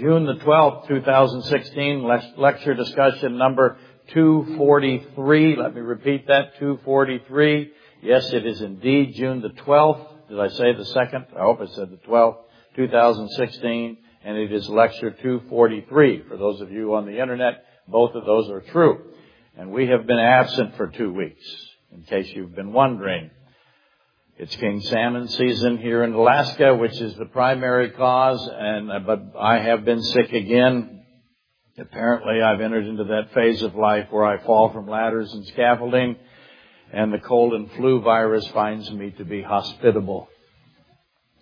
June the 12th, 2016, lecture discussion number 243. Let me repeat that, 243. Yes, it is indeed June the 12th. Did I say the 2nd? I hope I said the 12th, 2016. And it is lecture 243. For those of you on the internet, both of those are true. And we have been absent for two weeks, in case you've been wondering. It's king salmon season here in Alaska, which is the primary cause, and, uh, but I have been sick again. Apparently I've entered into that phase of life where I fall from ladders and scaffolding, and the cold and flu virus finds me to be hospitable.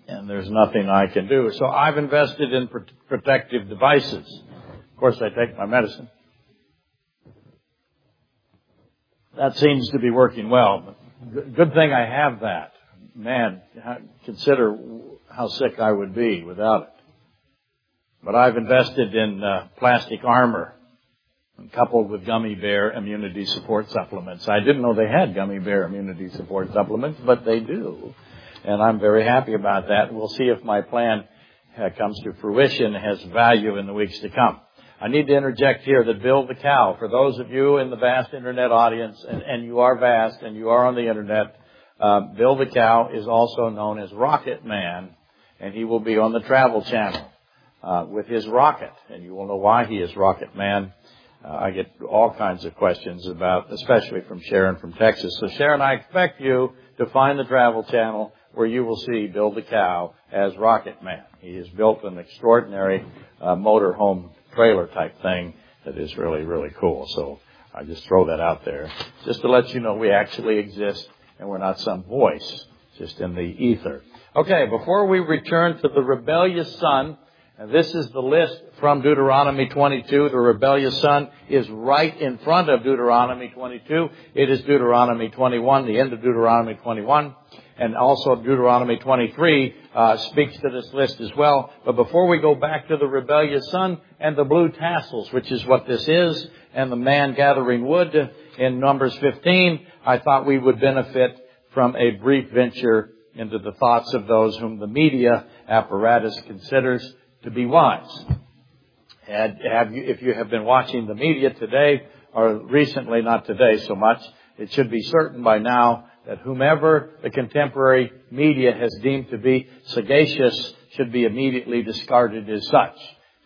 And there's nothing I can do. So I've invested in pr- protective devices. Of course I take my medicine. That seems to be working well. Good thing I have that man, consider how sick I would be without it. But I've invested in uh, plastic armor coupled with gummy bear immunity support supplements. I didn't know they had gummy bear immunity support supplements, but they do. And I'm very happy about that. We'll see if my plan uh, comes to fruition, has value in the weeks to come. I need to interject here that Bill the Cow, for those of you in the vast internet audience, and, and you are vast and you are on the internet, uh, Bill the Cow is also known as Rocket Man, and he will be on the Travel Channel uh, with his rocket, and you will know why he is Rocket Man. Uh, I get all kinds of questions about, especially from Sharon from Texas. So Sharon, I expect you to find the Travel Channel where you will see Bill the Cow as Rocket Man. He has built an extraordinary uh, motor home trailer type thing that is really, really cool. So I just throw that out there just to let you know we actually exist and we're not some voice just in the ether. Okay, before we return to the rebellious son, and this is the list from Deuteronomy 22. The rebellious son is right in front of Deuteronomy 22. It is Deuteronomy 21, the end of Deuteronomy 21. And also Deuteronomy 23 uh, speaks to this list as well. But before we go back to the rebellious son and the blue tassels, which is what this is, and the man gathering wood in Numbers 15, I thought we would benefit from a brief venture into the thoughts of those whom the media apparatus considers to be wise. And have you, if you have been watching the media today, or recently, not today so much, it should be certain by now that whomever the contemporary media has deemed to be sagacious should be immediately discarded as such.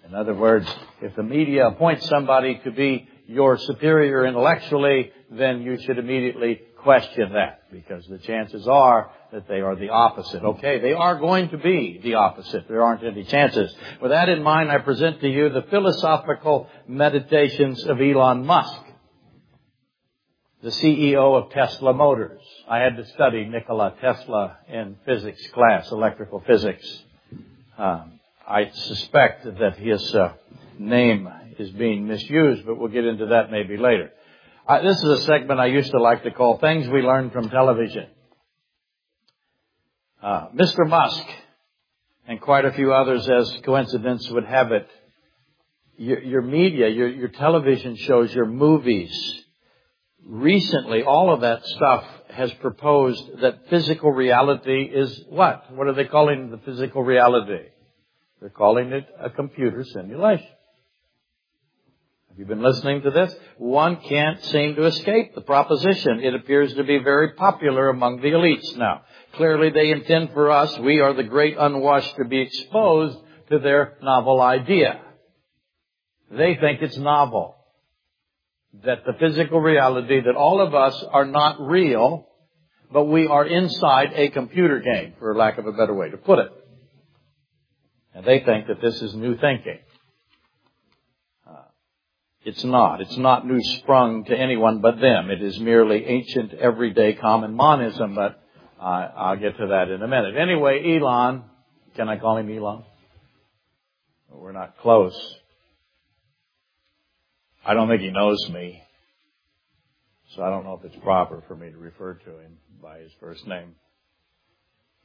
In other words, if the media appoints somebody to be your superior intellectually, then you should immediately question that because the chances are that they are the opposite. Okay, they are going to be the opposite. There aren't any chances. With that in mind, I present to you the philosophical meditations of Elon Musk, the CEO of Tesla Motors. I had to study Nikola Tesla in physics class, electrical physics. Um, I suspect that his uh, name is being misused, but we'll get into that maybe later. Uh, this is a segment I used to like to call Things We Learned from Television. Uh, Mr. Musk and quite a few others, as coincidence would have it, your, your media, your, your television shows, your movies, recently all of that stuff has proposed that physical reality is what? What are they calling the physical reality? They're calling it a computer simulation. Have you been listening to this? One can't seem to escape the proposition. It appears to be very popular among the elites now. Clearly they intend for us, we are the great unwashed, to be exposed to their novel idea. They think it's novel. That the physical reality that all of us are not real, but we are inside a computer game, for lack of a better way to put it. And they think that this is new thinking. It's not. It's not new sprung to anyone but them. It is merely ancient, everyday common monism, but uh, I'll get to that in a minute. Anyway, Elon, can I call him Elon? We're not close. I don't think he knows me. So I don't know if it's proper for me to refer to him by his first name.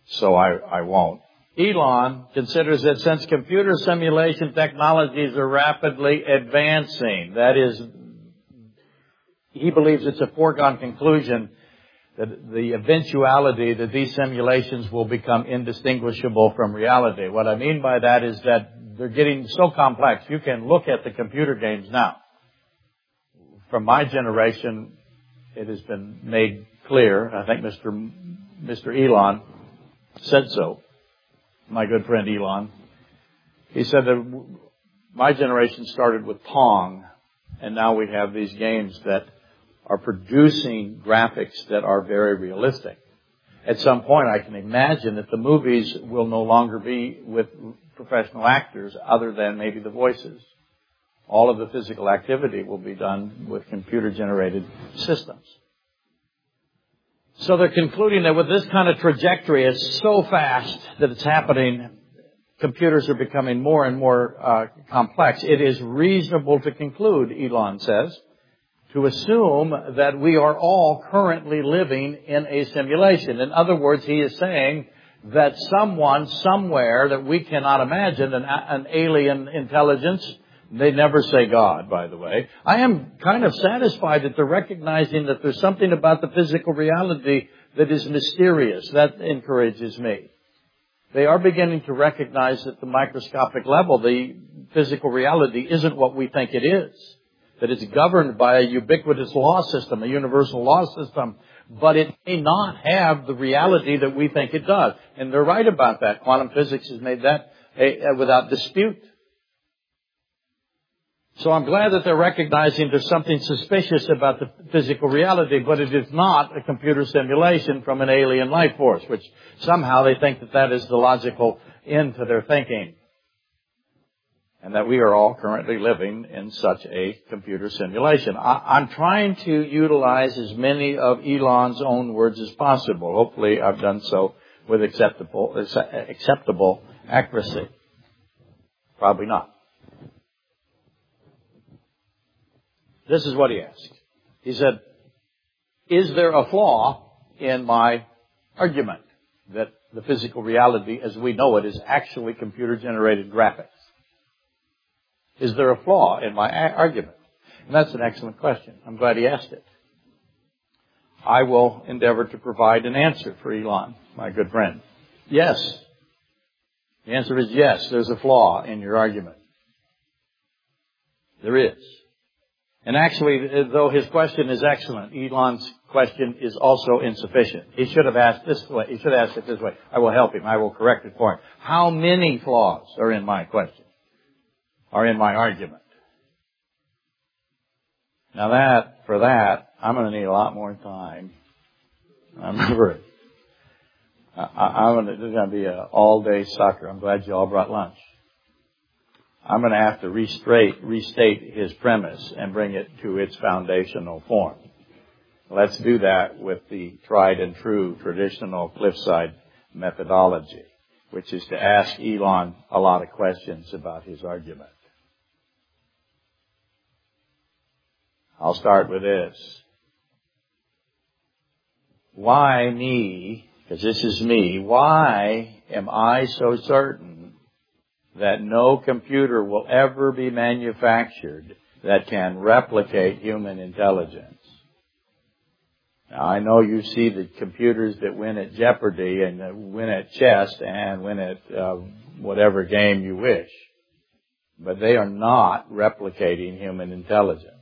So I, I won't. Elon considers that since computer simulation technologies are rapidly advancing, that is, he believes it's a foregone conclusion that the eventuality that these simulations will become indistinguishable from reality. What I mean by that is that they're getting so complex. You can look at the computer games now. From my generation, it has been made clear. I think Mr. Mr. Elon said so. My good friend Elon. He said that my generation started with Pong, and now we have these games that are producing graphics that are very realistic. At some point, I can imagine that the movies will no longer be with professional actors other than maybe the voices. All of the physical activity will be done with computer generated systems. So they're concluding that with this kind of trajectory, it's so fast that it's happening, computers are becoming more and more uh, complex. It is reasonable to conclude, Elon says, to assume that we are all currently living in a simulation. In other words, he is saying that someone somewhere that we cannot imagine, an, an alien intelligence, they never say God, by the way. I am kind of satisfied that they're recognizing that there's something about the physical reality that is mysterious. That encourages me. They are beginning to recognize at the microscopic level the physical reality isn't what we think it is that it's governed by a ubiquitous law system, a universal law system, but it may not have the reality that we think it does. And they're right about that. Quantum physics has made that a, a, without dispute. So I'm glad that they're recognizing there's something suspicious about the physical reality, but it is not a computer simulation from an alien life force, which somehow they think that that is the logical end to their thinking and that we are all currently living in such a computer simulation. I, am trying to utilize as many of Elon's own words as possible. Hopefully I've done so with acceptable, acceptable accuracy. Probably not. This is what he asked. He said, is there a flaw in my argument that the physical reality as we know it is actually computer generated graphics? Is there a flaw in my argument? And that's an excellent question. I'm glad he asked it. I will endeavor to provide an answer for Elon, my good friend. Yes. The answer is yes, there's a flaw in your argument. There is. And actually, though his question is excellent, Elon's question is also insufficient. He should have asked this way. He should have asked it this way. I will help him. I will correct it for him. How many flaws are in my question? are in my argument. Now that, for that, I'm going to need a lot more time. I remember I, am going to, this is going to be an all-day sucker. I'm glad you all brought lunch. I'm going to have to restate, his premise and bring it to its foundational form. Let's do that with the tried and true traditional cliffside methodology, which is to ask Elon a lot of questions about his argument. I'll start with this. Why me? Because this is me. Why am I so certain that no computer will ever be manufactured that can replicate human intelligence? Now I know you see the computers that win at Jeopardy and win at chess and win at uh, whatever game you wish, but they are not replicating human intelligence.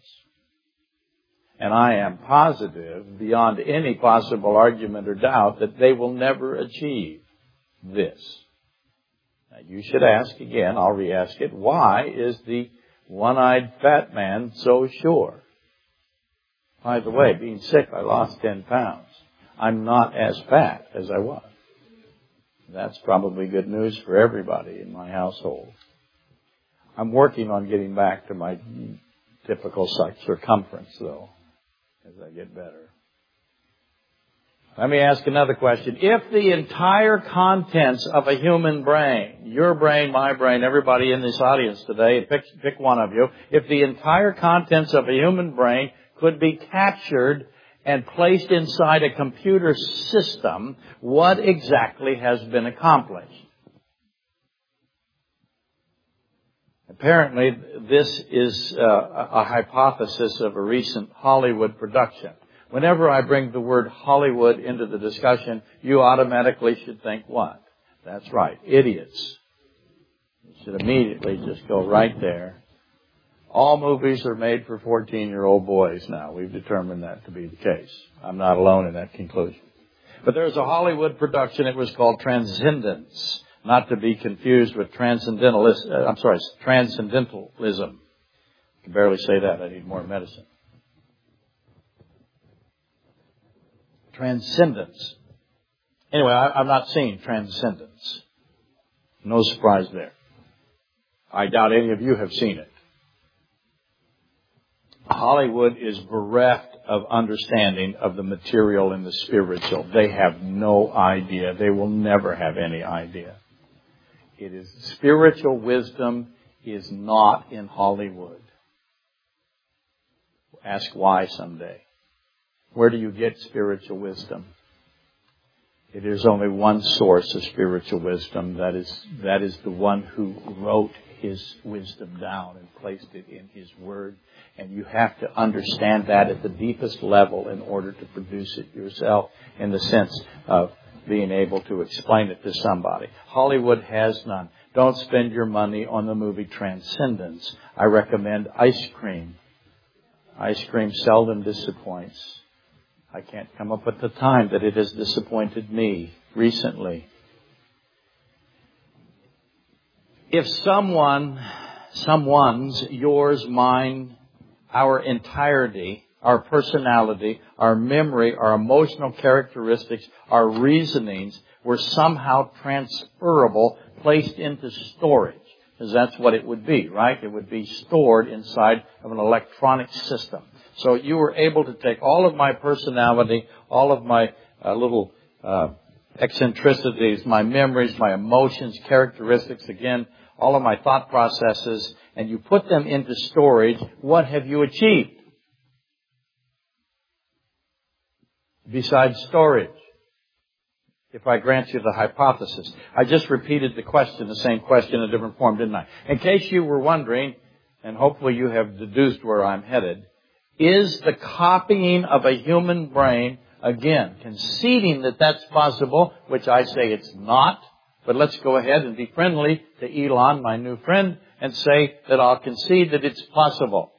And I am positive, beyond any possible argument or doubt, that they will never achieve this. Now, you should ask again, I'll re-ask it, why is the one-eyed fat man so sure? By the way, being sick, I lost 10 pounds. I'm not as fat as I was. That's probably good news for everybody in my household. I'm working on getting back to my typical circumference though as I get better. Let me ask another question. If the entire contents of a human brain, your brain, my brain, everybody in this audience today, pick, pick one of you, if the entire contents of a human brain could be captured and placed inside a computer system, what exactly has been accomplished? Apparently, this is uh, a hypothesis of a recent Hollywood production. Whenever I bring the word Hollywood into the discussion, you automatically should think what? That's right, idiots. You should immediately just go right there. All movies are made for 14 year old boys now. We've determined that to be the case. I'm not alone in that conclusion. But there's a Hollywood production, it was called Transcendence, not to be confused with transcendentalism, uh, I'm sorry, transcendentalism. I can barely say that, I need more medicine. Transcendence. Anyway, I, I've not seen Transcendence. No surprise there. I doubt any of you have seen it. Hollywood is bereft of understanding of the material and the spiritual. They have no idea. They will never have any idea. It is spiritual wisdom is not in Hollywood. Ask why someday. Where do you get spiritual wisdom? It is only one source of spiritual wisdom. That is, that is the one who wrote his wisdom down and placed it in his word. And you have to understand that at the deepest level in order to produce it yourself in the sense of being able to explain it to somebody. Hollywood has none. Don't spend your money on the movie Transcendence. I recommend Ice Cream. Ice Cream seldom disappoints. I can't come up with the time that it has disappointed me recently. If someone, someone's, yours, mine, our entirety, our personality, our memory, our emotional characteristics, our reasonings were somehow transferable, placed into storage. Because that's what it would be, right? It would be stored inside of an electronic system. So you were able to take all of my personality, all of my uh, little uh, eccentricities, my memories, my emotions, characteristics, again, all of my thought processes, and you put them into storage, what have you achieved? Besides storage. If I grant you the hypothesis. I just repeated the question, the same question in a different form, didn't I? In case you were wondering, and hopefully you have deduced where I'm headed, is the copying of a human brain, again, conceding that that's possible, which I say it's not, but let's go ahead and be friendly to Elon, my new friend, and say that I'll concede that it's possible.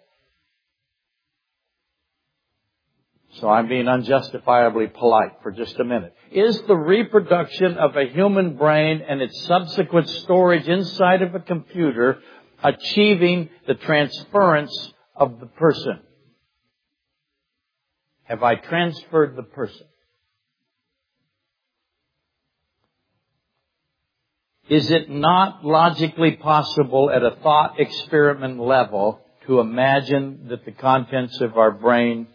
So I'm being unjustifiably polite for just a minute. Is the reproduction of a human brain and its subsequent storage inside of a computer achieving the transference of the person? Have I transferred the person? Is it not logically possible at a thought experiment level to imagine that the contents of our brain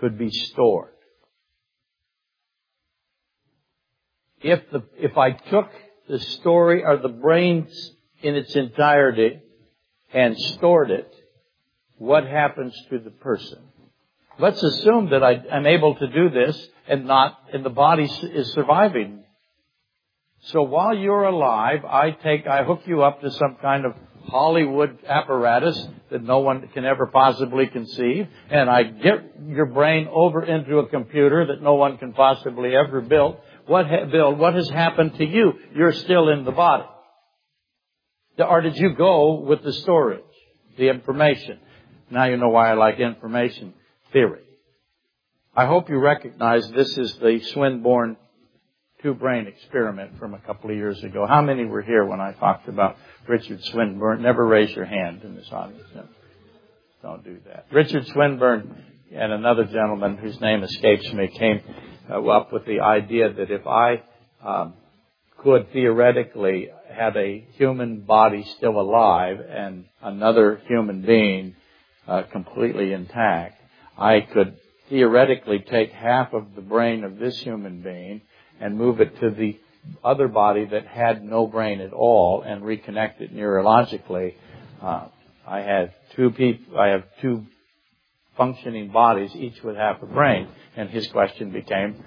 could be stored? If the, if I took the story or the brain in its entirety and stored it, what happens to the person? Let's assume that I am able to do this and not, and the body is surviving so while you're alive, I take, I hook you up to some kind of Hollywood apparatus that no one can ever possibly conceive, and I get your brain over into a computer that no one can possibly ever build. What ha- build? What has happened to you? You're still in the body. Or did you go with the storage, the information? Now you know why I like information theory. I hope you recognize this is the Swinburne two brain experiment from a couple of years ago. How many were here when I talked about Richard Swinburne? Never raise your hand in this audience. No. Don't do that. Richard Swinburne and another gentleman whose name escapes me came uh, up with the idea that if I um, could theoretically have a human body still alive and another human being uh, completely intact, I could theoretically take half of the brain of this human being and move it to the other body that had no brain at all and reconnect it neurologically. Uh, I had two people, I have two functioning bodies, each with half a brain, and his question became,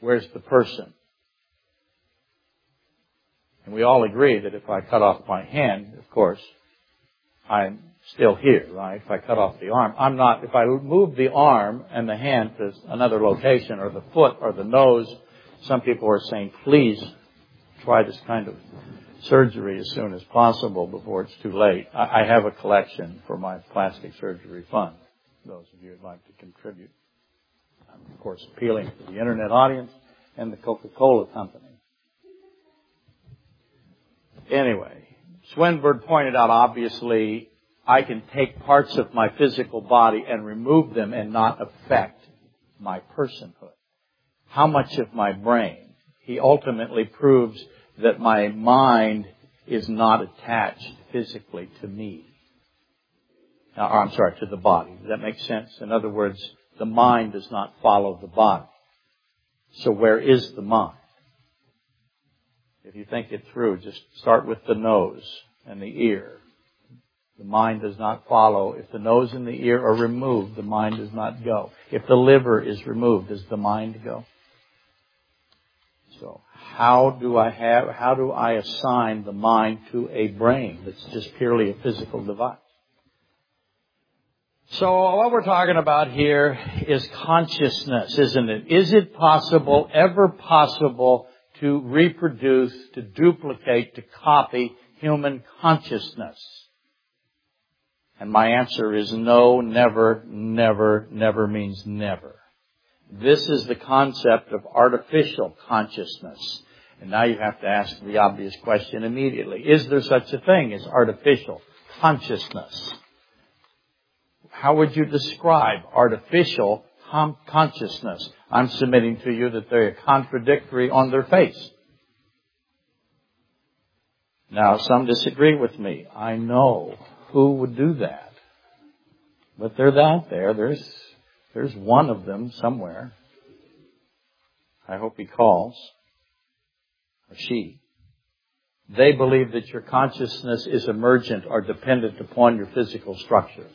where's the person? And we all agree that if I cut off my hand, of course, I'm still here, right? If I cut off the arm, I'm not, if I move the arm and the hand to another location or the foot or the nose, some people are saying, please try this kind of surgery as soon as possible before it's too late. I, have a collection for my plastic surgery fund. Those of you who'd like to contribute. I'm of course appealing to the internet audience and the Coca-Cola company. Anyway, Swinburne pointed out obviously I can take parts of my physical body and remove them and not affect my personhood. How much of my brain? He ultimately proves that my mind is not attached physically to me. Now, I'm sorry, to the body. Does that make sense? In other words, the mind does not follow the body. So where is the mind? If you think it through, just start with the nose and the ear. The mind does not follow. If the nose and the ear are removed, the mind does not go. If the liver is removed, does the mind go? So how do I have, how do I assign the mind to a brain that's just purely a physical device? So what we're talking about here is consciousness, isn't it? Is it possible, ever possible, to reproduce, to duplicate, to copy human consciousness? And my answer is no, never, never, never means never. This is the concept of artificial consciousness. And now you have to ask the obvious question immediately. Is there such a thing as artificial consciousness? How would you describe artificial consciousness? I'm submitting to you that they're contradictory on their face. Now, some disagree with me. I know who would do that. But they're out there. There's, there's one of them somewhere. I hope he calls or she, they believe that your consciousness is emergent or dependent upon your physical structure.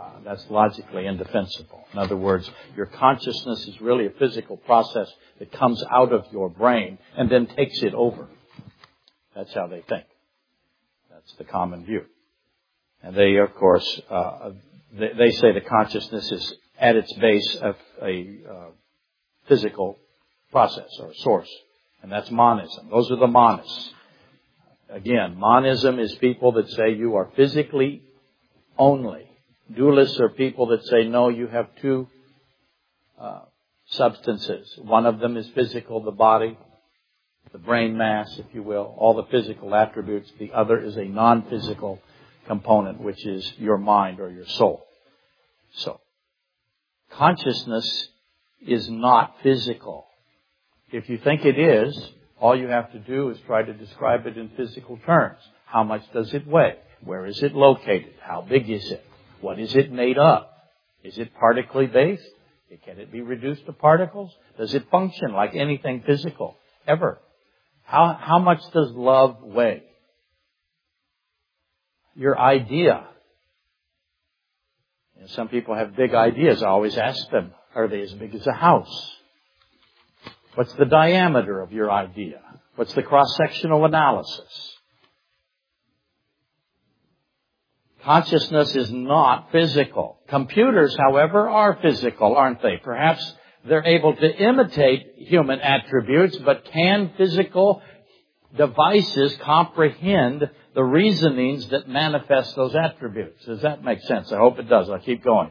Uh, that's logically indefensible. In other words, your consciousness is really a physical process that comes out of your brain and then takes it over. That's how they think. That's the common view. And they, of course, uh, they, they, say the consciousness is at its base of a uh, physical process or source. And that's monism. Those are the monists. Again, monism is people that say you are physically only. Dualists are people that say no, you have two uh, substances. One of them is physical, the body, the brain mass, if you will, all the physical attributes. The other is a non-physical component, which is your mind or your soul. So, consciousness is not physical. If you think it is, all you have to do is try to describe it in physical terms. How much does it weigh? Where is it located? How big is it? What is it made of? Is it partically based? Can it be reduced to particles? Does it function like anything physical? Ever? How, how much does love weigh? Your idea. some people have big ideas. I always ask them, are they as big as a house? What's the diameter of your idea? What's the cross-sectional analysis? Consciousness is not physical. Computers, however, are physical, aren't they? Perhaps they're able to imitate human attributes, but can physical devices comprehend the reasonings that manifest those attributes? Does that make sense? I hope it does. I'll keep going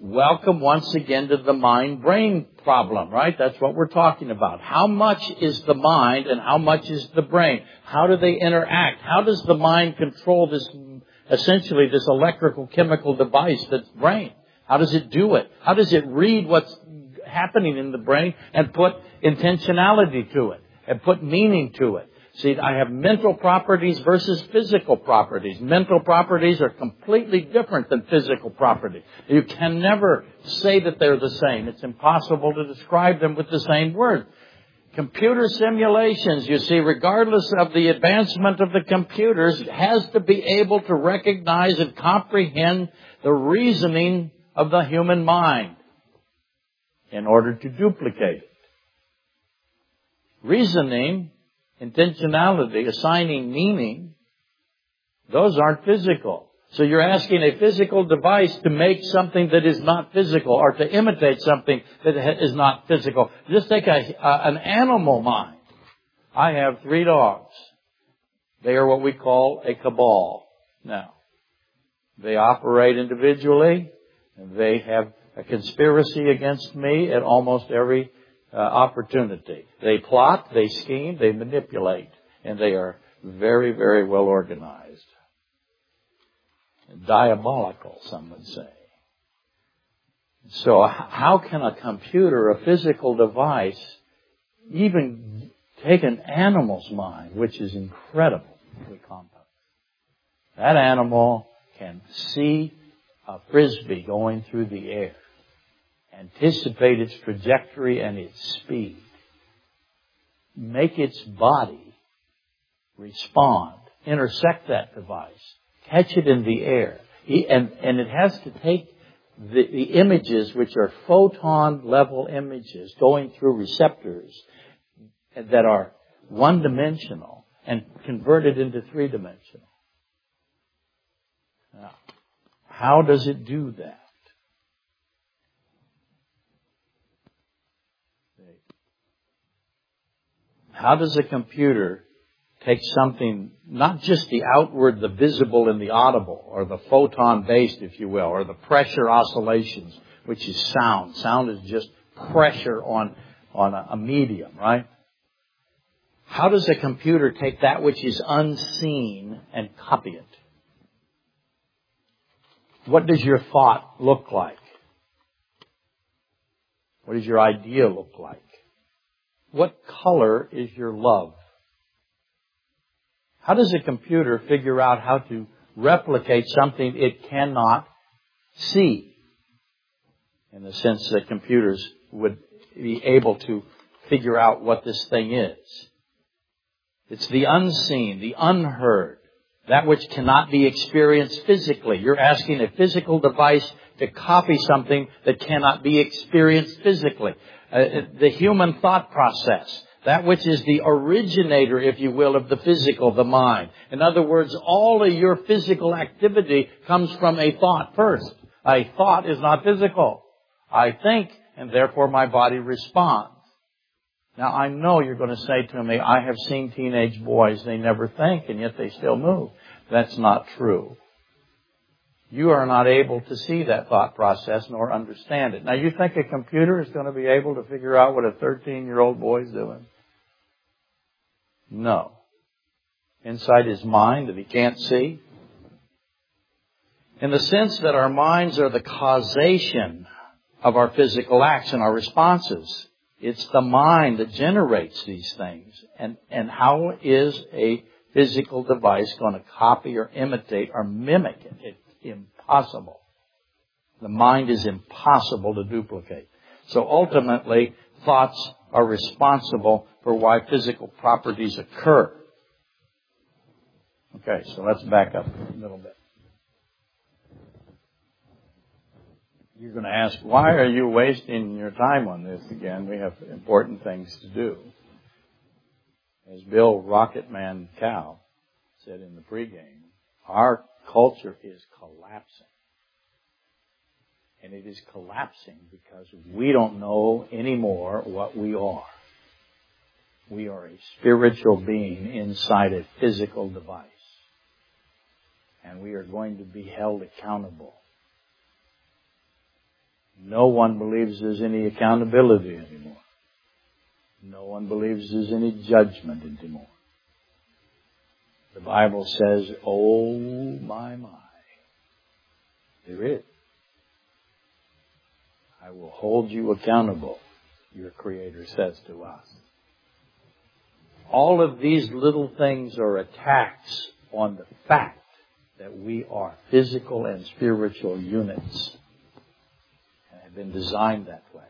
welcome once again to the mind-brain problem, right? That's what we're talking about. How much is the mind and how much is the brain? How do they interact? How does the mind control this, essentially this electrical chemical device that's brain? How does it do it? How does it read what's happening in the brain and put intentionality to it and put meaning to it? See, I have mental properties versus physical properties. Mental properties are completely different than physical properties. You can never say that they're the same. It's impossible to describe them with the same word. Computer simulations, you see, regardless of the advancement of the computers, has to be able to recognize and comprehend the reasoning of the human mind in order to duplicate it. Reasoning intentionality, assigning meaning, those aren't physical. So you're asking a physical device to make something that is not physical or to imitate something that is not physical. Just take a, an animal mind. I have three dogs. They are what we call a cabal. Now, they operate individually. They have a conspiracy against me at almost every uh, opportunity. They plot, they scheme, they manipulate, and they are very, very well organized. Diabolical, some would say. So how can a computer, a physical device, even take an animal's mind, which is incredibly complex? That animal can see a frisbee going through the air, anticipate its trajectory and its speed, make its body respond, intersect that device, catch it in the air, and, and it has to take the, the images, which are photon level images going through receptors that are one dimensional and convert it into three dimensional. Now, how does it do that? How does a computer take something, not just the outward, the visible and the audible, or the photon based, if you will, or the pressure oscillations, which is sound. Sound is just pressure on, on a, a medium, right? How does a computer take that which is unseen and copy it? What does your thought look like? What does your idea look like? What color is your love? How does a computer figure out how to replicate something it cannot see? In the sense that computers would be able to figure out what this thing is. It's the unseen, the unheard, that which cannot be experienced physically. You're asking a physical device to copy something that cannot be experienced physically. Uh, the human thought process, that which is the originator, if you will, of the physical, the mind. In other words, all of your physical activity comes from a thought first. A thought is not physical. I think, and therefore my body responds. Now I know you're going to say to me, I have seen teenage boys, they never think and yet they still move. That's not true. You are not able to see that thought process nor understand it. Now you think a computer is going to be able to figure out what a 13 year old boy is doing? No. Inside his mind that he can't see? In the sense that our minds are the causation of our physical acts and our responses. It's the mind that generates these things. And, and how is a physical device going to copy or imitate or mimic it? It's impossible. The mind is impossible to duplicate. So ultimately, thoughts are responsible for why physical properties occur. Okay, so let's back up a little bit. You're going to ask, why are you wasting your time on this again? We have important things to do. As Bill Rocketman Cow said in the pregame, our culture is collapsing. And it is collapsing because we don't know anymore what we are. We are a spiritual being inside a physical device. And we are going to be held accountable. No one believes there's any accountability anymore. No one believes there's any judgment anymore. The Bible says, oh my my. There is. I will hold you accountable, your Creator says to us. All of these little things are attacks on the fact that we are physical and spiritual units and have been designed that way.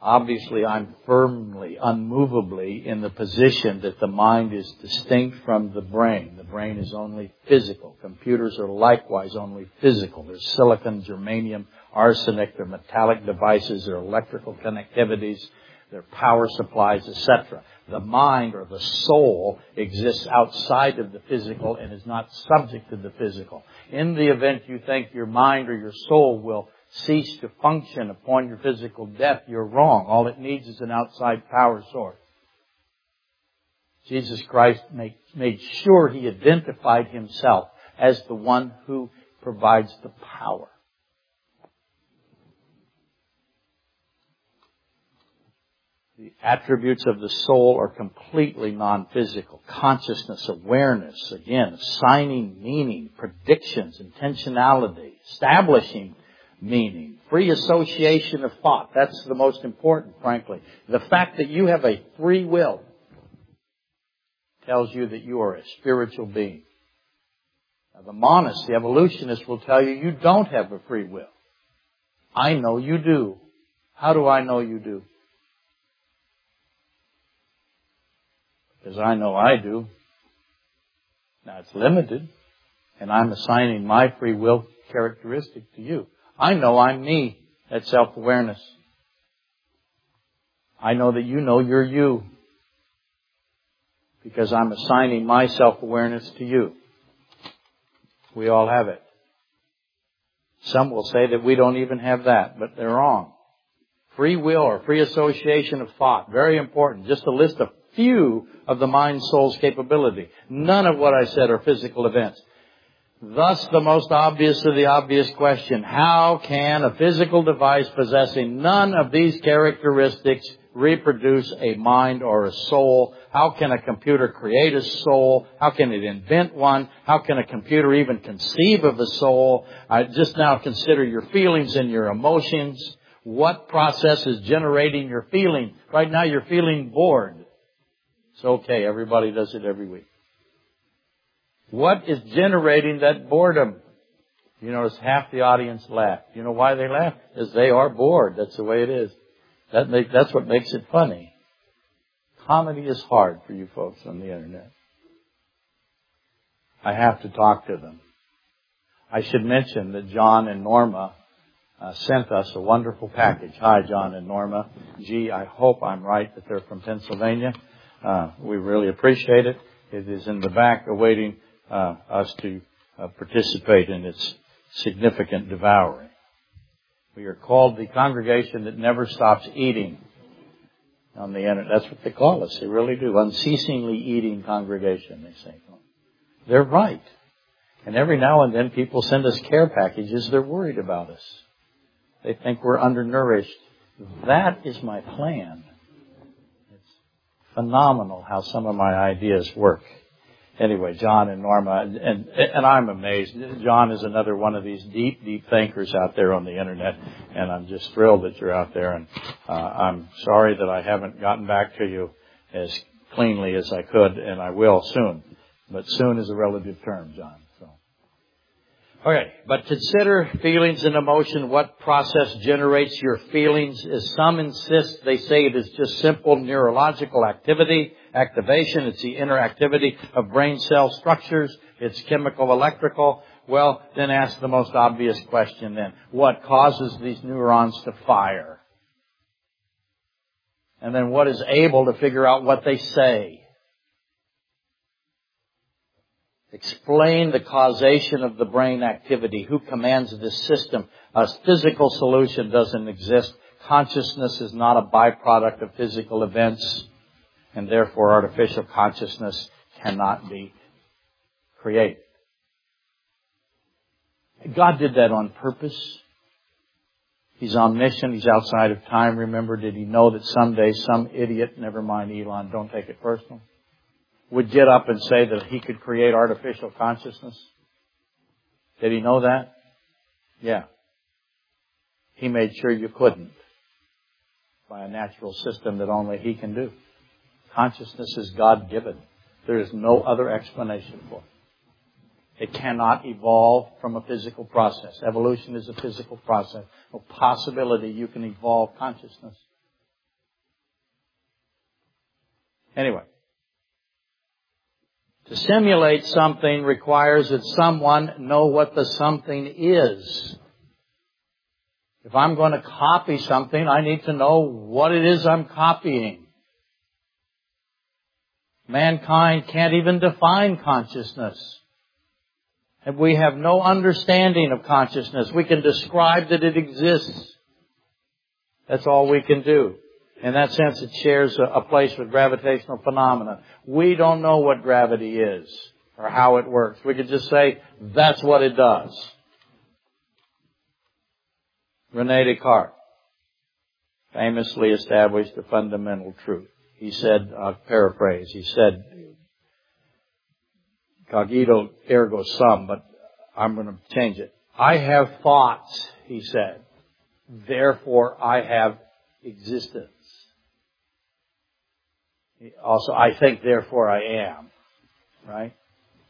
Obviously, I'm firmly, unmovably in the position that the mind is distinct from the brain. The brain is only physical. Computers are likewise only physical. They're silicon, germanium, arsenic, they're metallic devices, they're electrical connectivities, they're power supplies, etc. The mind or the soul exists outside of the physical and is not subject to the physical. In the event you think your mind or your soul will cease to function upon your physical death, you're wrong. All it needs is an outside power source. Jesus Christ made, made sure he identified himself as the one who provides the power. The attributes of the soul are completely non-physical. Consciousness, awareness, again, assigning meaning, predictions, intentionality, establishing meaning, free association of thought. That's the most important, frankly. The fact that you have a free will tells you that you are a spiritual being. Now, the monist, the evolutionist will tell you you don't have a free will. I know you do. How do I know you do? Because I know I do. Now it's limited, and I'm assigning my free will characteristic to you. I know I'm me. That's self-awareness. I know that you know you're you because I'm assigning my self-awareness to you. We all have it. Some will say that we don't even have that, but they're wrong. Free will or free association of thought, very important. Just a list a few of the mind soul's capability. None of what I said are physical events. Thus the most obvious of the obvious question, how can a physical device possessing none of these characteristics reproduce a mind or a soul? How can a computer create a soul? How can it invent one? How can a computer even conceive of a soul? I just now consider your feelings and your emotions. What process is generating your feeling? Right now you're feeling bored. It's okay. Everybody does it every week. What is generating that boredom? You notice half the audience laugh. You know why they laugh? Because they are bored. That's the way it is. That make, that's what makes it funny. Comedy is hard for you folks on the internet. I have to talk to them. I should mention that John and Norma uh, sent us a wonderful package. Hi, John and Norma. Gee, I hope I'm right that they're from Pennsylvania. Uh, we really appreciate it. It is in the back awaiting uh, us to uh, participate in its significant devouring. We are called the congregation that never stops eating on the internet. That's what they call us. They really do. Unceasingly eating congregation, they say. They're right. And every now and then people send us care packages. They're worried about us. They think we're undernourished. That is my plan. Phenomenal how some of my ideas work anyway, John and Norma, and, and, and I'm amazed. John is another one of these deep, deep thinkers out there on the internet, and I'm just thrilled that you're out there. And uh, I'm sorry that I haven't gotten back to you as cleanly as I could, and I will soon. But soon is a relative term, John. Okay, but consider feelings and emotion, what process generates your feelings. As some insist, they say it is just simple neurological activity, activation. It's the interactivity of brain cell structures. It's chemical, electrical. Well, then ask the most obvious question then. What causes these neurons to fire? And then what is able to figure out what they say? Explain the causation of the brain activity. Who commands this system? A physical solution doesn't exist. Consciousness is not a byproduct of physical events, and therefore artificial consciousness cannot be created. God did that on purpose. He's omniscient. He's outside of time. Remember, did he know that someday some idiot, never mind Elon, don't take it personal, would get up and say that he could create artificial consciousness? Did he know that? Yeah. He made sure you couldn't by a natural system that only he can do. Consciousness is God given. There is no other explanation for it. It cannot evolve from a physical process. Evolution is a physical process. No possibility you can evolve consciousness. Anyway, simulate something requires that someone know what the something is. If I'm going to copy something, I need to know what it is I'm copying. Mankind can't even define consciousness. And we have no understanding of consciousness. We can describe that it exists. That's all we can do. In that sense, it shares a, place with gravitational phenomena. We don't know what gravity is or how it works. We could just say, that's what it does. Rene Descartes famously established a fundamental truth. He said, I'll paraphrase, he said, cogito ergo sum, but I'm going to change it. I have thoughts, he said. Therefore I have existence. Also, I think, therefore I am. Right?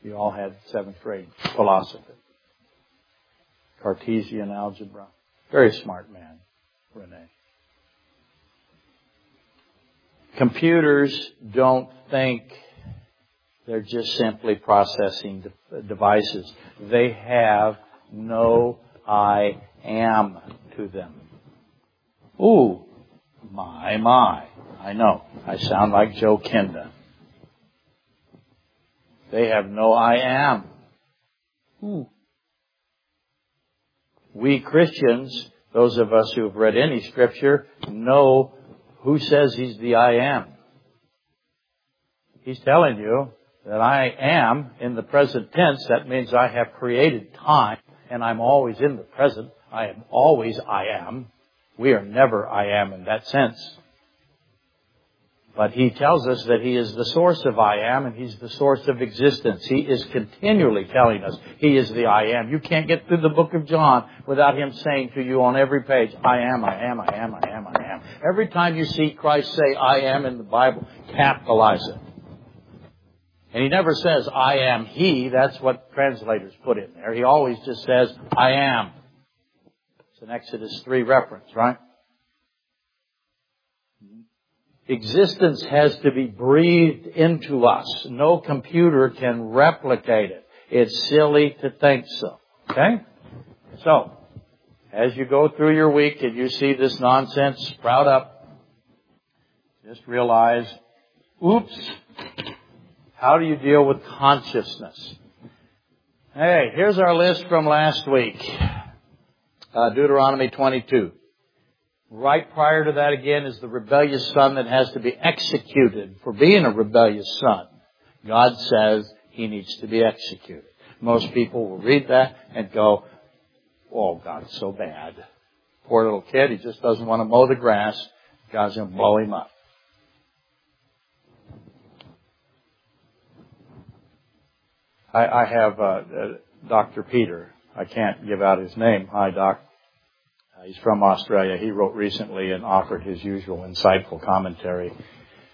You all had seventh grade philosophy. Cartesian algebra. Very smart man, Rene. Computers don't think they're just simply processing devices. They have no I am to them. Ooh, my, my. I know. I sound like Joe Kenda. They have no I am. Ooh. We Christians, those of us who have read any scripture, know who says he's the I am. He's telling you that I am in the present tense. That means I have created time and I'm always in the present. I am always I am. We are never I am in that sense. But he tells us that he is the source of I am and he's the source of existence. He is continually telling us he is the I am. You can't get through the book of John without him saying to you on every page, I am, I am, I am, I am, I am. Every time you see Christ say I am in the Bible, capitalize it. And he never says, I am he. That's what translators put in there. He always just says, I am. It's an Exodus 3 reference, right? Existence has to be breathed into us. No computer can replicate it. It's silly to think so. Okay? So, as you go through your week and you see this nonsense sprout up, just realize, oops, how do you deal with consciousness? Hey, here's our list from last week. Uh, Deuteronomy 22. Right prior to that again is the rebellious son that has to be executed for being a rebellious son. God says he needs to be executed. Most people will read that and go, oh, God's so bad. Poor little kid, he just doesn't want to mow the grass. God's going to blow him up. I, I have uh, uh, Dr. Peter. I can't give out his name. Hi, Doc. He's from Australia. He wrote recently and offered his usual insightful commentary.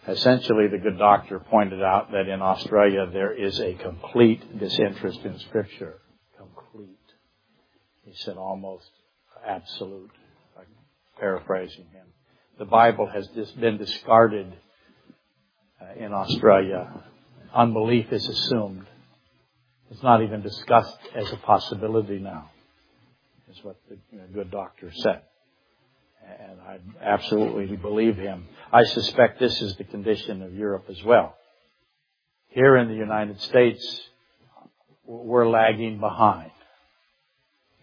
Essentially, the good doctor pointed out that in Australia there is a complete disinterest in Scripture. Complete. He said almost absolute. I'm paraphrasing him. The Bible has been discarded uh, in Australia. Unbelief is assumed. It's not even discussed as a possibility now is what the good doctor said. And I absolutely believe him. I suspect this is the condition of Europe as well. Here in the United States, we're lagging behind.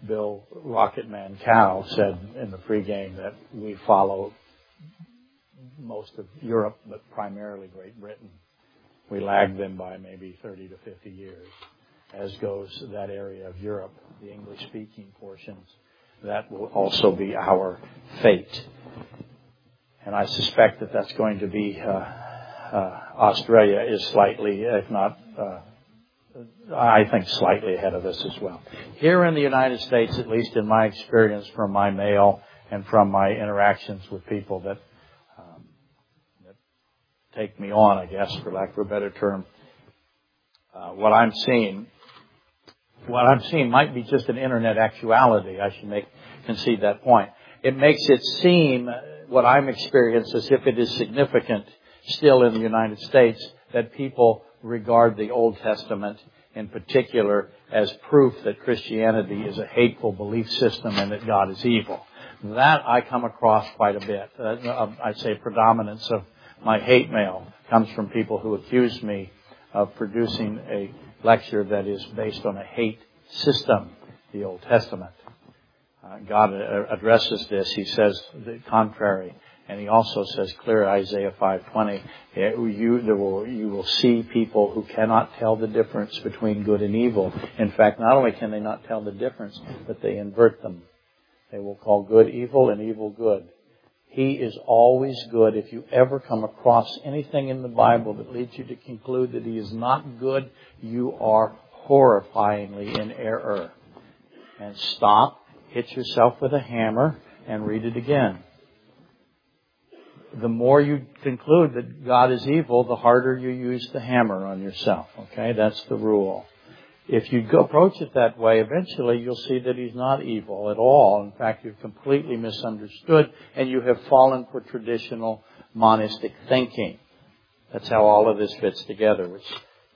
Bill Rocketman Cow said in the pregame that we follow most of Europe, but primarily Great Britain. We lag them by maybe 30 to 50 years as goes that area of Europe, the English speaking portions. That will also be our fate. And I suspect that that's going to be, uh, uh, Australia is slightly, if not, uh, I think slightly ahead of us as well. Here in the United States, at least in my experience from my mail and from my interactions with people that, um, that take me on, I guess, for lack of a better term, uh, what I'm seeing what I'm seeing might be just an internet actuality. I should make concede that point. It makes it seem what I'm experiencing as if it is significant still in the United States that people regard the Old Testament in particular as proof that Christianity is a hateful belief system and that God is evil. That I come across quite a bit. Uh, I'd say predominance of my hate mail comes from people who accuse me of producing a lecture that is based on a hate system, the Old Testament. Uh, God addresses this. He says the contrary. And he also says clear Isaiah 5:20, you, will, you will see people who cannot tell the difference between good and evil. In fact, not only can they not tell the difference, but they invert them. They will call good evil and evil good. He is always good. If you ever come across anything in the Bible that leads you to conclude that He is not good, you are horrifyingly in error. And stop, hit yourself with a hammer, and read it again the more you conclude that God is evil, the harder you use the hammer on yourself. Okay? That's the rule. If you approach it that way, eventually you'll see that he's not evil at all. In fact, you've completely misunderstood and you have fallen for traditional monistic thinking. That's how all of this fits together, which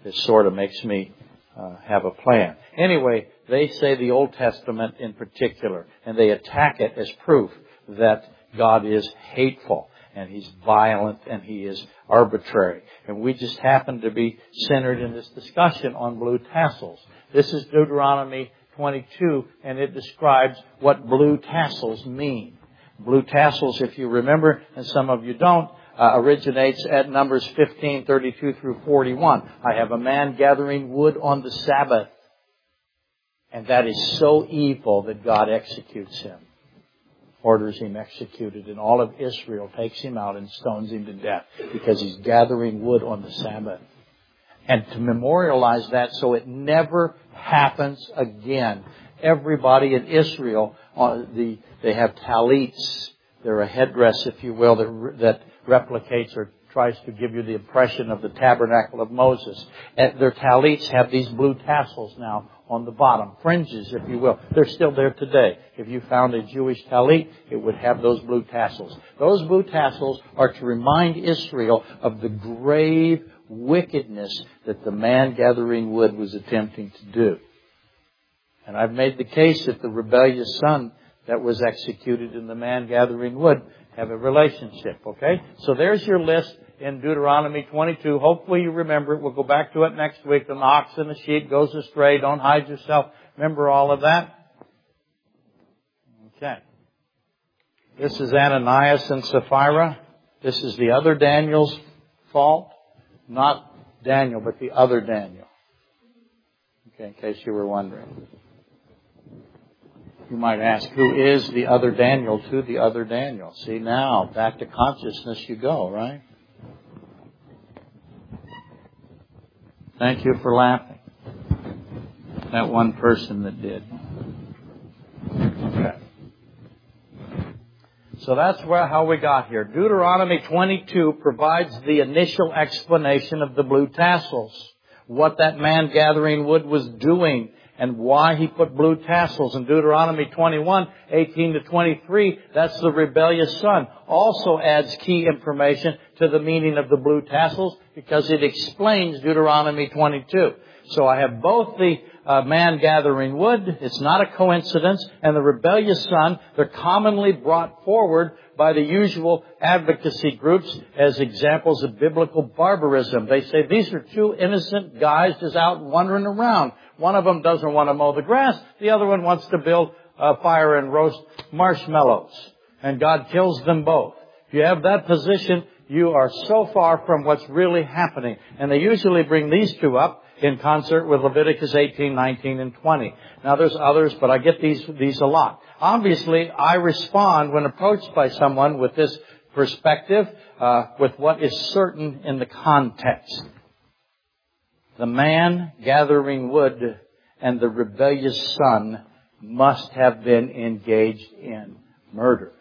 this sort of makes me uh, have a plan. Anyway, they say the Old Testament in particular, and they attack it as proof that God is hateful and he's violent and he is arbitrary. And we just happen to be centered in this discussion on blue tassels. This is Deuteronomy 22 and it describes what blue tassels mean. Blue tassels, if you remember, and some of you don't, uh, originates at Numbers 15, 32 through 41. I have a man gathering wood on the Sabbath. And that is so evil that God executes him orders him executed, and all of Israel takes him out and stones him to death because he's gathering wood on the Sabbath. And to memorialize that so it never happens again. Everybody in Israel, uh, the, they have talits. They're a headdress, if you will, that, that replicates or tries to give you the impression of the tabernacle of Moses. And their talits have these blue tassels now on the bottom, fringes, if you will. They're still there today. If you found a Jewish talit, it would have those blue tassels. Those blue tassels are to remind Israel of the grave wickedness that the man gathering wood was attempting to do. And I've made the case that the rebellious son that was executed in the man gathering wood have a relationship, okay? So there's your list in Deuteronomy 22. Hopefully you remember it. We'll go back to it next week. The ox and the sheep goes astray. Don't hide yourself. Remember all of that? Okay. This is Ananias and Sapphira. This is the other Daniel's fault. Not Daniel, but the other Daniel. Okay, in case you were wondering. You might ask, who is the other Daniel to the other Daniel? See now, back to consciousness you go, right? Thank you for laughing. That one person that did. Okay. So that's where, how we got here. Deuteronomy 22 provides the initial explanation of the blue tassels. What that man gathering wood was doing and why he put blue tassels in Deuteronomy 21, 18 to 23. That's the rebellious son. Also adds key information to the meaning of the blue tassels because it explains Deuteronomy 22. So I have both the uh, man gathering wood, it's not a coincidence, and the rebellious son, they're commonly brought forward by the usual advocacy groups as examples of biblical barbarism. They say these are two innocent guys just out wandering around. One of them doesn't want to mow the grass. The other one wants to build a fire and roast marshmallows. And God kills them both. If you have that position, you are so far from what's really happening. And they usually bring these two up in concert with Leviticus 18, 19, and 20. Now there's others, but I get these, these a lot. Obviously, I respond when approached by someone with this perspective, uh, with what is certain in the context the man gathering wood and the rebellious son must have been engaged in murder.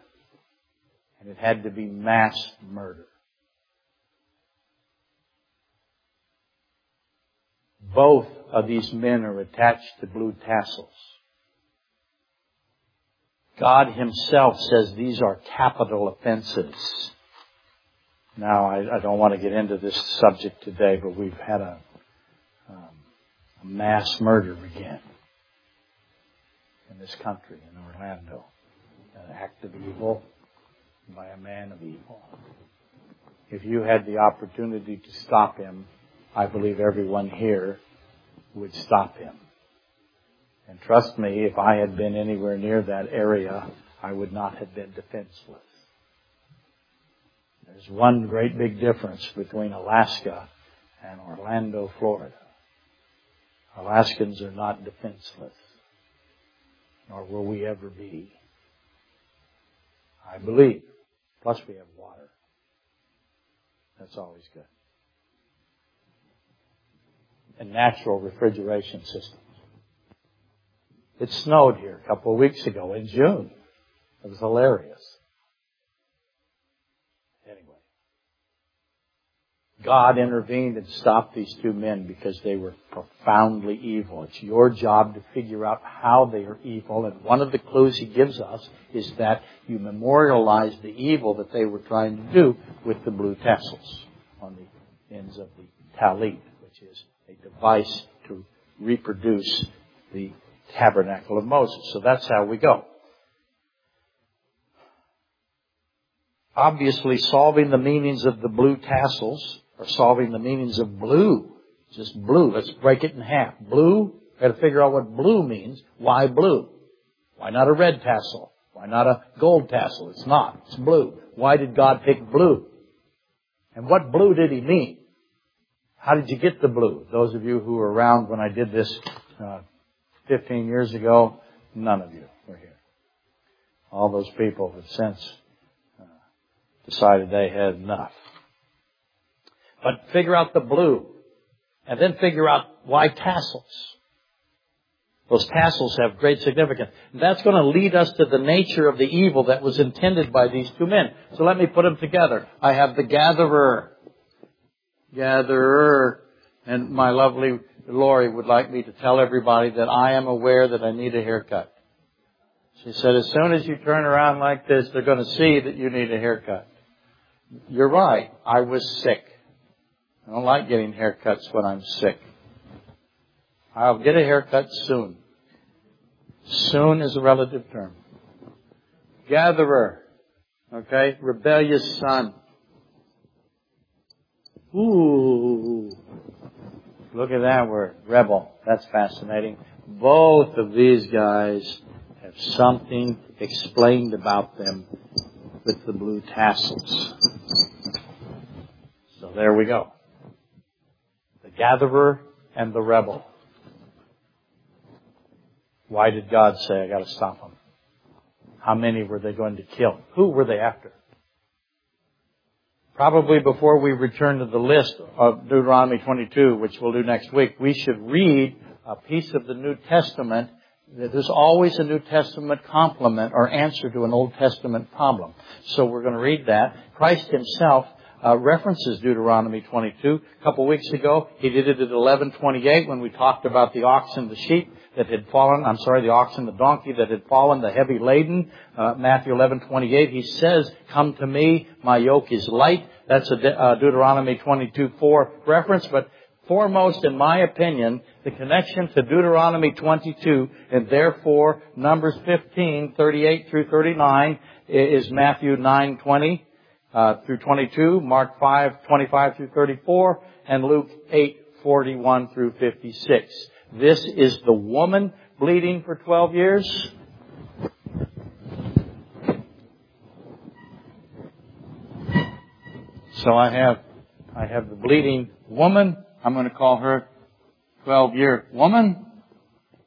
And it had to be mass murder. Both of these men are attached to blue tassels. God himself says these are capital offenses. Now, I, I don't want to get into this subject today, but we've had a a mass murder again in this country, in Orlando. An act of evil by a man of evil. if you had the opportunity to stop him, I believe everyone here would stop him. And trust me, if I had been anywhere near that area, I would not have been defenseless. There's one great big difference between Alaska and Orlando, Florida. Alaskans are not defenseless, nor will we ever be. I believe. Plus we have water. That's always good. And natural refrigeration systems. It snowed here a couple of weeks ago in June. It was hilarious. Anyway. God intervened and stopped these two men because they were profoundly evil. It's your job to figure out how they are evil, and one of the clues he gives us is that you memorialize the evil that they were trying to do with the blue tassels on the ends of the talit, which is a device to reproduce the tabernacle of Moses. So that's how we go. Obviously, solving the meanings of the blue tassels, or solving the meanings of blue, just blue. Let's break it in half. Blue, got to figure out what blue means. Why blue? Why not a red tassel? Why not a gold tassel? It's not. It's blue. Why did God pick blue? And what blue did He mean? How did you get the blue? Those of you who were around when I did this uh, 15 years ago, none of you were here. All those people have since uh, decided they had enough. But figure out the blue. And then figure out why tassels. Those tassels have great significance. And that's going to lead us to the nature of the evil that was intended by these two men. So let me put them together. I have the gatherer. Gatherer. And my lovely Lori would like me to tell everybody that I am aware that I need a haircut. She said, as soon as you turn around like this, they're going to see that you need a haircut. You're right. I was sick. I don't like getting haircuts when I'm sick. I'll get a haircut soon. Soon is a relative term. Gatherer. Okay? Rebellious son. Ooh. Look at that word, rebel. That's fascinating. Both of these guys have something explained about them with the blue tassels. So there we go. The gatherer and the rebel. Why did God say, I gotta stop them? How many were they going to kill? Who were they after? Probably before we return to the list of Deuteronomy 22, which we'll do next week, we should read a piece of the New Testament. There's always a New Testament complement or answer to an Old Testament problem. So we're going to read that. Christ himself uh, references Deuteronomy 22. A couple weeks ago, he did it at 11:28 when we talked about the ox and the sheep that had fallen. I'm sorry, the ox and the donkey that had fallen, the heavy laden. Uh, Matthew 11:28. He says, "Come to me, my yoke is light." That's a De- uh, Deuteronomy 22:4 reference, but foremost, in my opinion, the connection to Deuteronomy 22 and therefore Numbers 15:38 through 39 is Matthew 9:20 uh, through 22, Mark 5:25 through 34, and Luke 8:41 through 56. This is the woman bleeding for 12 years. So I have, I have the bleeding woman. I'm going to call her 12 year woman.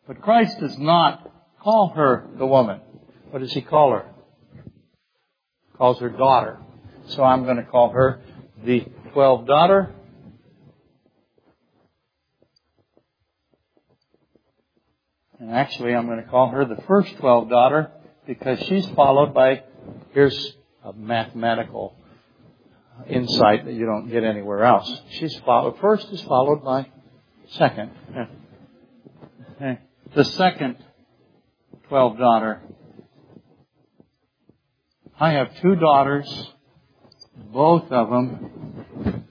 But Christ does not call her the woman. What does he call her? He calls her daughter. So I'm going to call her the 12 daughter. And actually, I'm going to call her the first 12 daughter because she's followed by, here's a mathematical insight that you don't get anywhere else. She's followed, first is followed by second. The second 12 daughter. I have two daughters. Both of them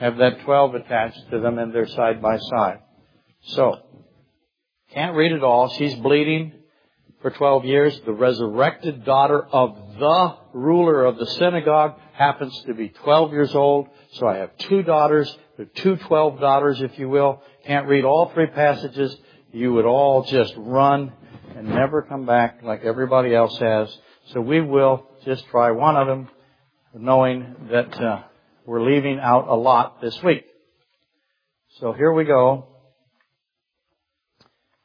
have that 12 attached to them and they're side by side. So, can't read it all. She's bleeding. for 12 years. The resurrected daughter of the ruler of the synagogue happens to be 12 years old. So I have two daughters. They're two 12 daughters, if you will. Can't read all three passages. You would all just run and never come back like everybody else has. So we will just try one of them, knowing that uh, we're leaving out a lot this week. So here we go.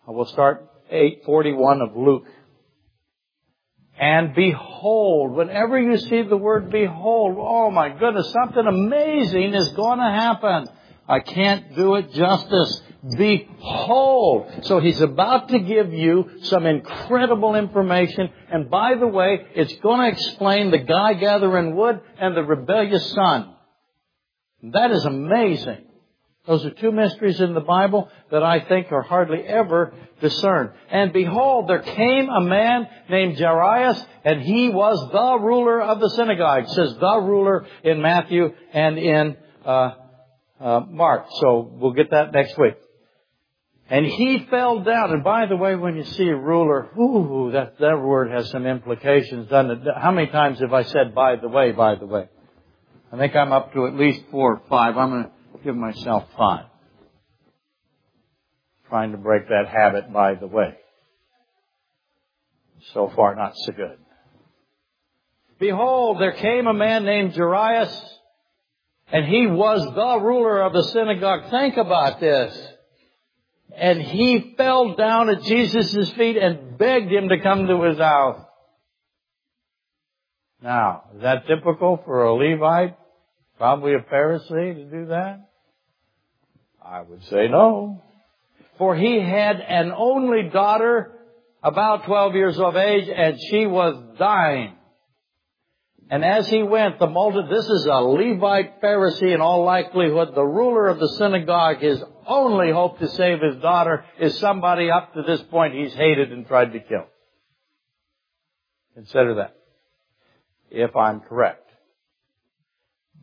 I will start 841 of Luke. And behold, whenever you see the word behold, oh my goodness, something amazing is going to happen. I can't do it justice. Behold. So he's about to give you some incredible information. And by the way, it's going to explain the guy gathering wood and the rebellious son. That is amazing. Those are two mysteries in the Bible that I think are hardly ever discerned. And behold, there came a man named Jairus, and he was the ruler of the synagogue. It says the ruler in Matthew and in uh, uh, Mark. So we'll get that next week. And he fell down. And by the way, when you see a ruler, ooh, that, that word has some implications? How many times have I said, by the way, by the way? I think I'm up to at least four or five. I'm going to give myself five. Trying to break that habit, by the way. So far, not so good. Behold, there came a man named Jairus, and he was the ruler of the synagogue. Think about this. And he fell down at Jesus' feet and begged him to come to his house. Now, is that typical for a Levite? Probably a Pharisee to do that? I would say no. For he had an only daughter, about 12 years of age, and she was dying. And as he went, the multitude, this is a Levite Pharisee in all likelihood, the ruler of the synagogue, his only hope to save his daughter is somebody up to this point he's hated and tried to kill. Consider that. If I'm correct.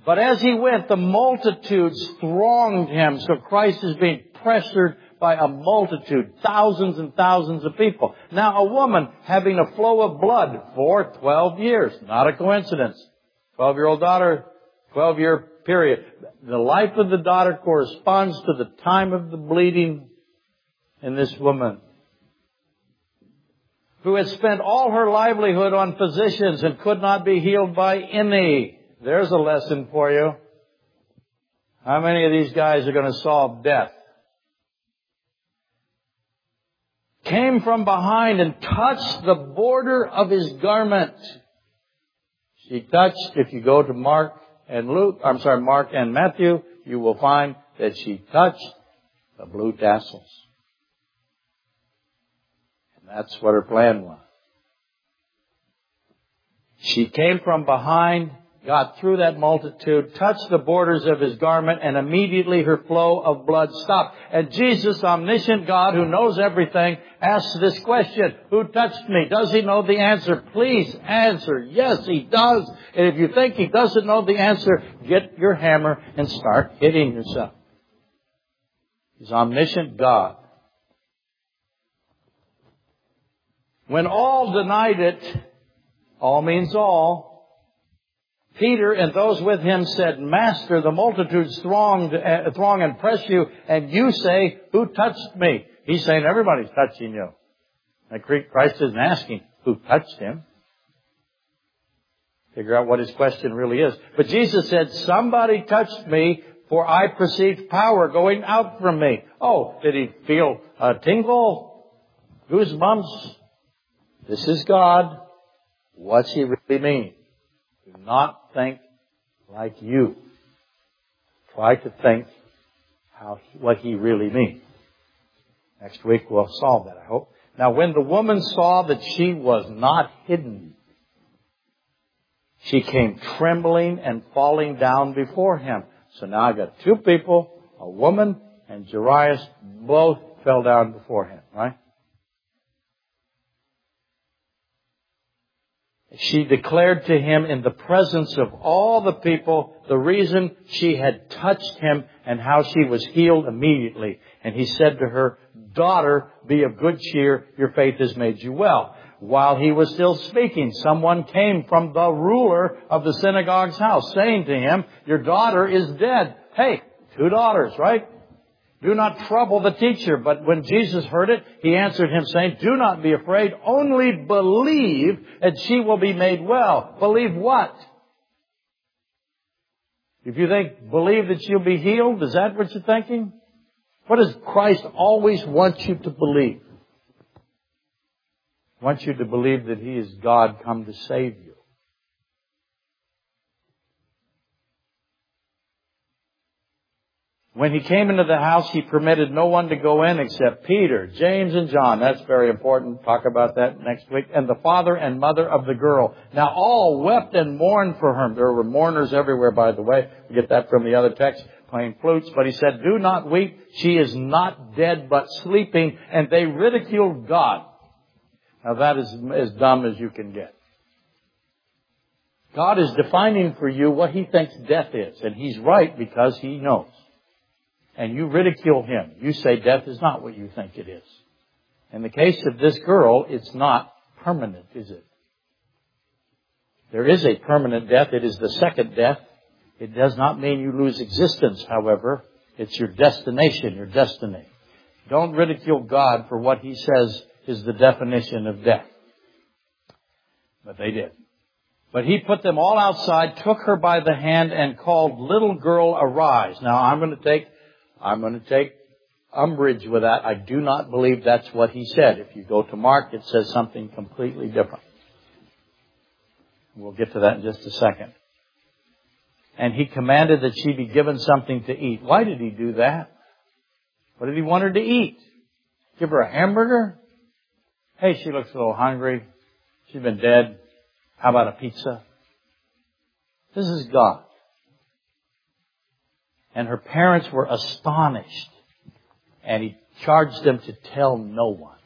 But as he went, the multitudes thronged him, so Christ is being pressured by a multitude, thousands and thousands of people. Now a woman having a flow of blood for 12 years, not a coincidence. 12 year old daughter, 12 year period. The life of the daughter corresponds to the time of the bleeding in this woman who had spent all her livelihood on physicians and could not be healed by any. There's a lesson for you. How many of these guys are going to solve death? Came from behind and touched the border of his garment. She touched, if you go to Mark and Luke, I'm sorry, Mark and Matthew, you will find that she touched the blue tassels. And that's what her plan was. She came from behind got through that multitude, touched the borders of his garment, and immediately her flow of blood stopped. And Jesus, omniscient God who knows everything, asks this question, who touched me? Does he know the answer? Please answer. Yes, he does. And if you think he doesn't know the answer, get your hammer and start hitting yourself. He's omniscient God. When all denied it, all means all, Peter and those with him said, Master, the multitudes thronged, uh, throng and press you, and you say, who touched me? He's saying everybody's touching you. And Christ isn't asking who touched him. Figure out what his question really is. But Jesus said, somebody touched me, for I perceived power going out from me. Oh, did he feel a tingle? Goosebumps? This is God. What's he really mean? Do not think like you. Try to think how, what he really means. Next week we'll solve that, I hope. Now when the woman saw that she was not hidden, she came trembling and falling down before him. So now I've got two people, a woman and Jairus, both fell down before him, right? She declared to him in the presence of all the people the reason she had touched him and how she was healed immediately. And he said to her, daughter, be of good cheer, your faith has made you well. While he was still speaking, someone came from the ruler of the synagogue's house saying to him, your daughter is dead. Hey, two daughters, right? Do not trouble the teacher. But when Jesus heard it, he answered him saying, Do not be afraid, only believe and she will be made well. Believe what? If you think, believe that she'll be healed, is that what you're thinking? What does Christ always want you to believe? He wants you to believe that He is God come to save you. When he came into the house, he permitted no one to go in except Peter, James, and John. That's very important. Talk about that next week. And the father and mother of the girl. Now all wept and mourned for her. There were mourners everywhere, by the way. We get that from the other text, playing flutes. But he said, do not weep. She is not dead, but sleeping. And they ridiculed God. Now that is as dumb as you can get. God is defining for you what he thinks death is. And he's right because he knows and you ridicule him. You say death is not what you think it is. In the case of this girl, it's not permanent, is it? There is a permanent death. It is the second death. It does not mean you lose existence, however. It's your destination, your destiny. Don't ridicule God for what He says is the definition of death. But they did. But he put them all outside, took her by the hand, and called, little girl, arise. Now I'm going to take I'm going to take umbrage with that. I do not believe that's what he said. If you go to Mark, it says something completely different. We'll get to that in just a second. And he commanded that she be given something to eat. Why did he do that? What did he want her to eat? Give her a hamburger? Hey, she looks a little hungry. She's been dead. How about a pizza? This is God and her parents were astonished. And he charged them to tell no one.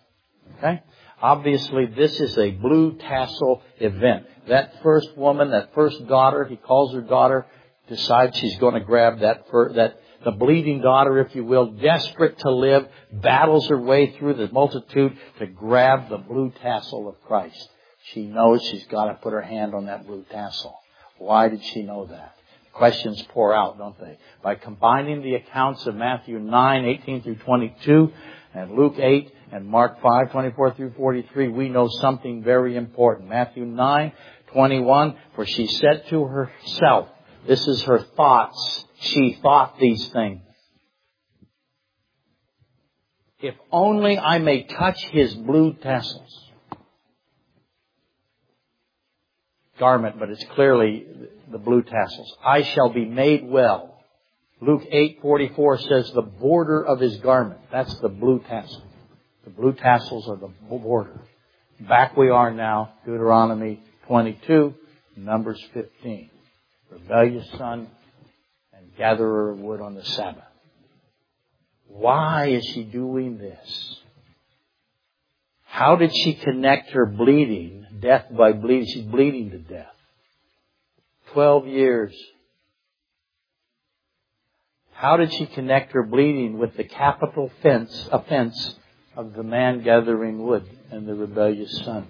Okay? Obviously, this is a blue tassel event. That first woman, that first daughter, he calls her daughter, decides she's going to grab that, fur that, the bleeding daughter, if you will, desperate to live, battles her way through the multitude to grab the blue tassel of Christ. She knows she's got to put her hand on that blue tassel. Why did she know that? Questions pour out, don't they? By combining the accounts of Matthew 9, 18 through 22, and Luke 8, and Mark 5, 24 through 43, we know something very important. Matthew 9, 21, for she said to herself, this is her thoughts. She thought these things. If only I may touch his blue tassels. Garment, but it's clearly the blue tassels. I shall be made well. Luke 8:44 says the border of his garment. That's the blue tassel. The blue tassels are the border. Back we are now, Deuteronomy 22, Numbers 15. Rebellious son and gatherer of wood on the Sabbath. Why is she doing this? How did she connect her bleeding, death by bleeding? She's bleeding to death. 12 years. How did she connect her bleeding with the capital fence, offense of the man gathering wood and the rebellious son?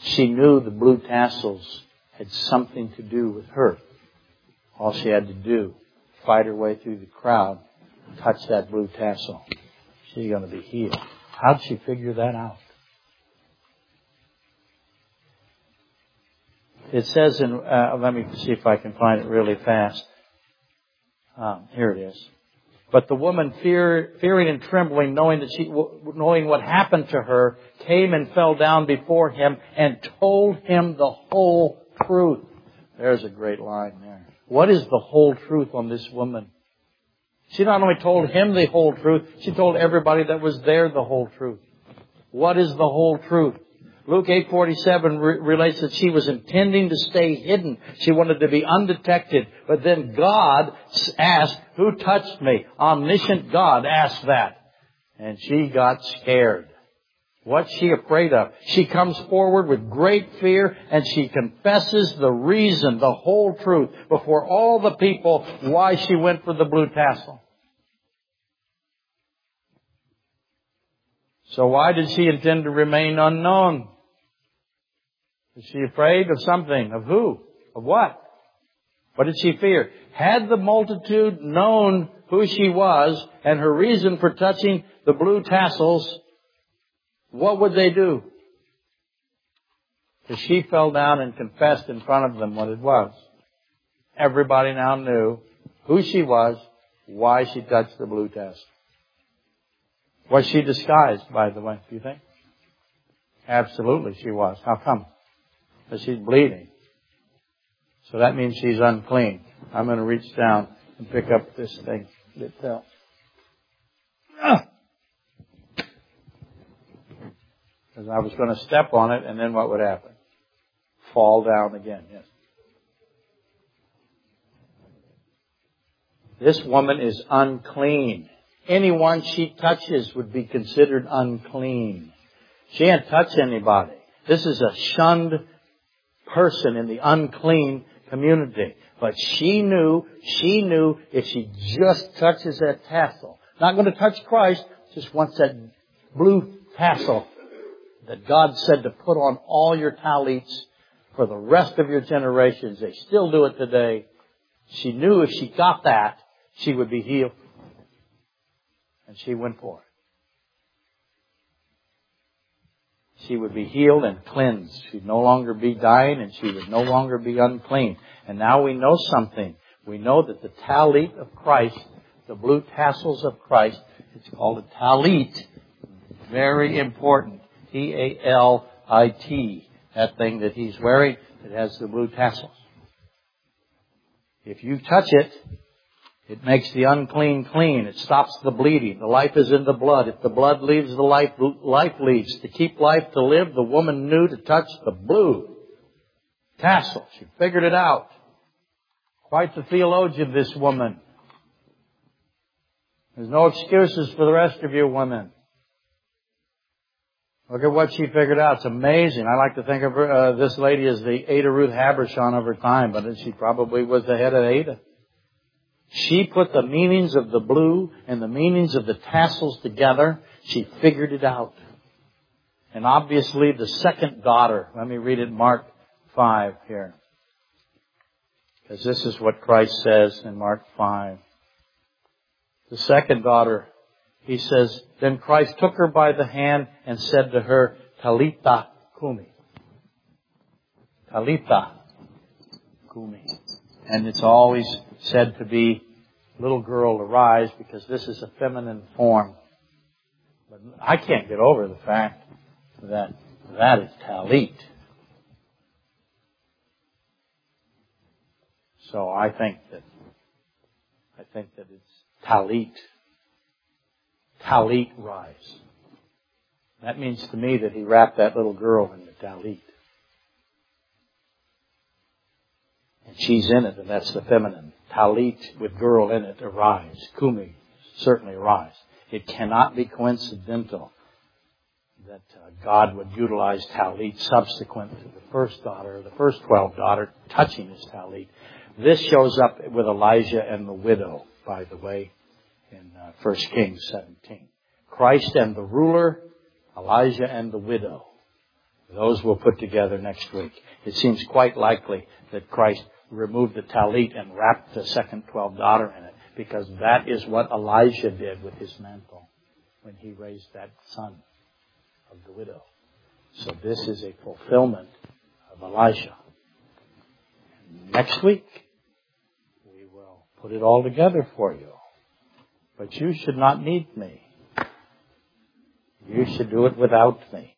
She knew the blue tassels had something to do with her. All she had to do, fight her way through the crowd, touch that blue tassel. She's going to be healed. How did she figure that out? It says in, uh, let me see if I can find it really fast. Um, here it is. But the woman, fear, fearing and trembling, knowing that she, knowing what happened to her, came and fell down before him and told him the whole truth. There's a great line there. What is the whole truth on this woman? She not only told him the whole truth, she told everybody that was there the whole truth. What is the whole truth? Luke 8:47 re- relates that she was intending to stay hidden. She wanted to be undetected. But then God asked, "Who touched me?" Omniscient God asked that, and she got scared. What's she afraid of? She comes forward with great fear and she confesses the reason, the whole truth before all the people why she went for the blue tassel. So why did she intend to remain unknown? Is she afraid of something? Of who? Of what? What did she fear? Had the multitude known who she was and her reason for touching the blue tassels, what would they do? Because she fell down and confessed in front of them what it was. Everybody now knew who she was, why she touched the blue tassel. Was she disguised, by the way, do you think? Absolutely she was. How come? Because she's bleeding. So that means she's unclean. I'm going to reach down and pick up this thing that fell. I was going to step on it and then what would happen? Fall down again, yes. This woman is unclean. Anyone she touches would be considered unclean. She ain't touch anybody. This is a shunned person in the unclean community. But she knew, she knew if she just touches that tassel, not going to touch Christ, just wants that blue tassel that God said to put on all your talits for the rest of your generations. They still do it today. She knew if she got that, she would be healed. And she went for it. She would be healed and cleansed. She'd no longer be dying and she would no longer be unclean. And now we know something. We know that the talit of Christ, the blue tassels of Christ, it's called a talit. Very important. T-A-L-I-T. That thing that he's wearing, that has the blue tassels. If you touch it, it makes the unclean clean. It stops the bleeding. The life is in the blood. If the blood leaves, the life, life leaves. To keep life to live, the woman knew to touch the blue tassel. She figured it out. Quite the theologian, this woman. There's no excuses for the rest of you women. Look at what she figured out. It's amazing. I like to think of her, uh, this lady as the Ada Ruth Habershon of her time, but she probably was the head of Ada. She put the meanings of the blue and the meanings of the tassels together. She figured it out. And obviously the second daughter, let me read it Mark 5 here. Because this is what Christ says in Mark 5. The second daughter, he says, Then Christ took her by the hand and said to her, Talitha kumi. Talitha kumi. And it's always said to be little girl arise because this is a feminine form. But I can't get over the fact that that is talit. So I think that I think that it's talit. Talit rise. That means to me that he wrapped that little girl in the talit. And she's in it, and that's the feminine. Talit with girl in it, arise. Kumi, certainly arise. It cannot be coincidental that uh, God would utilize talit subsequent to the first daughter, the first twelve daughter, touching his talit. This shows up with Elijah and the widow, by the way, in uh, 1 Kings 17. Christ and the ruler, Elijah and the widow. Those we'll put together next week. It seems quite likely that Christ removed the talit and wrapped the second twelve daughter in it, because that is what Elijah did with his mantle when he raised that son of the widow. So this is a fulfillment of Elijah. Next week, we will put it all together for you. But you should not need me. You should do it without me.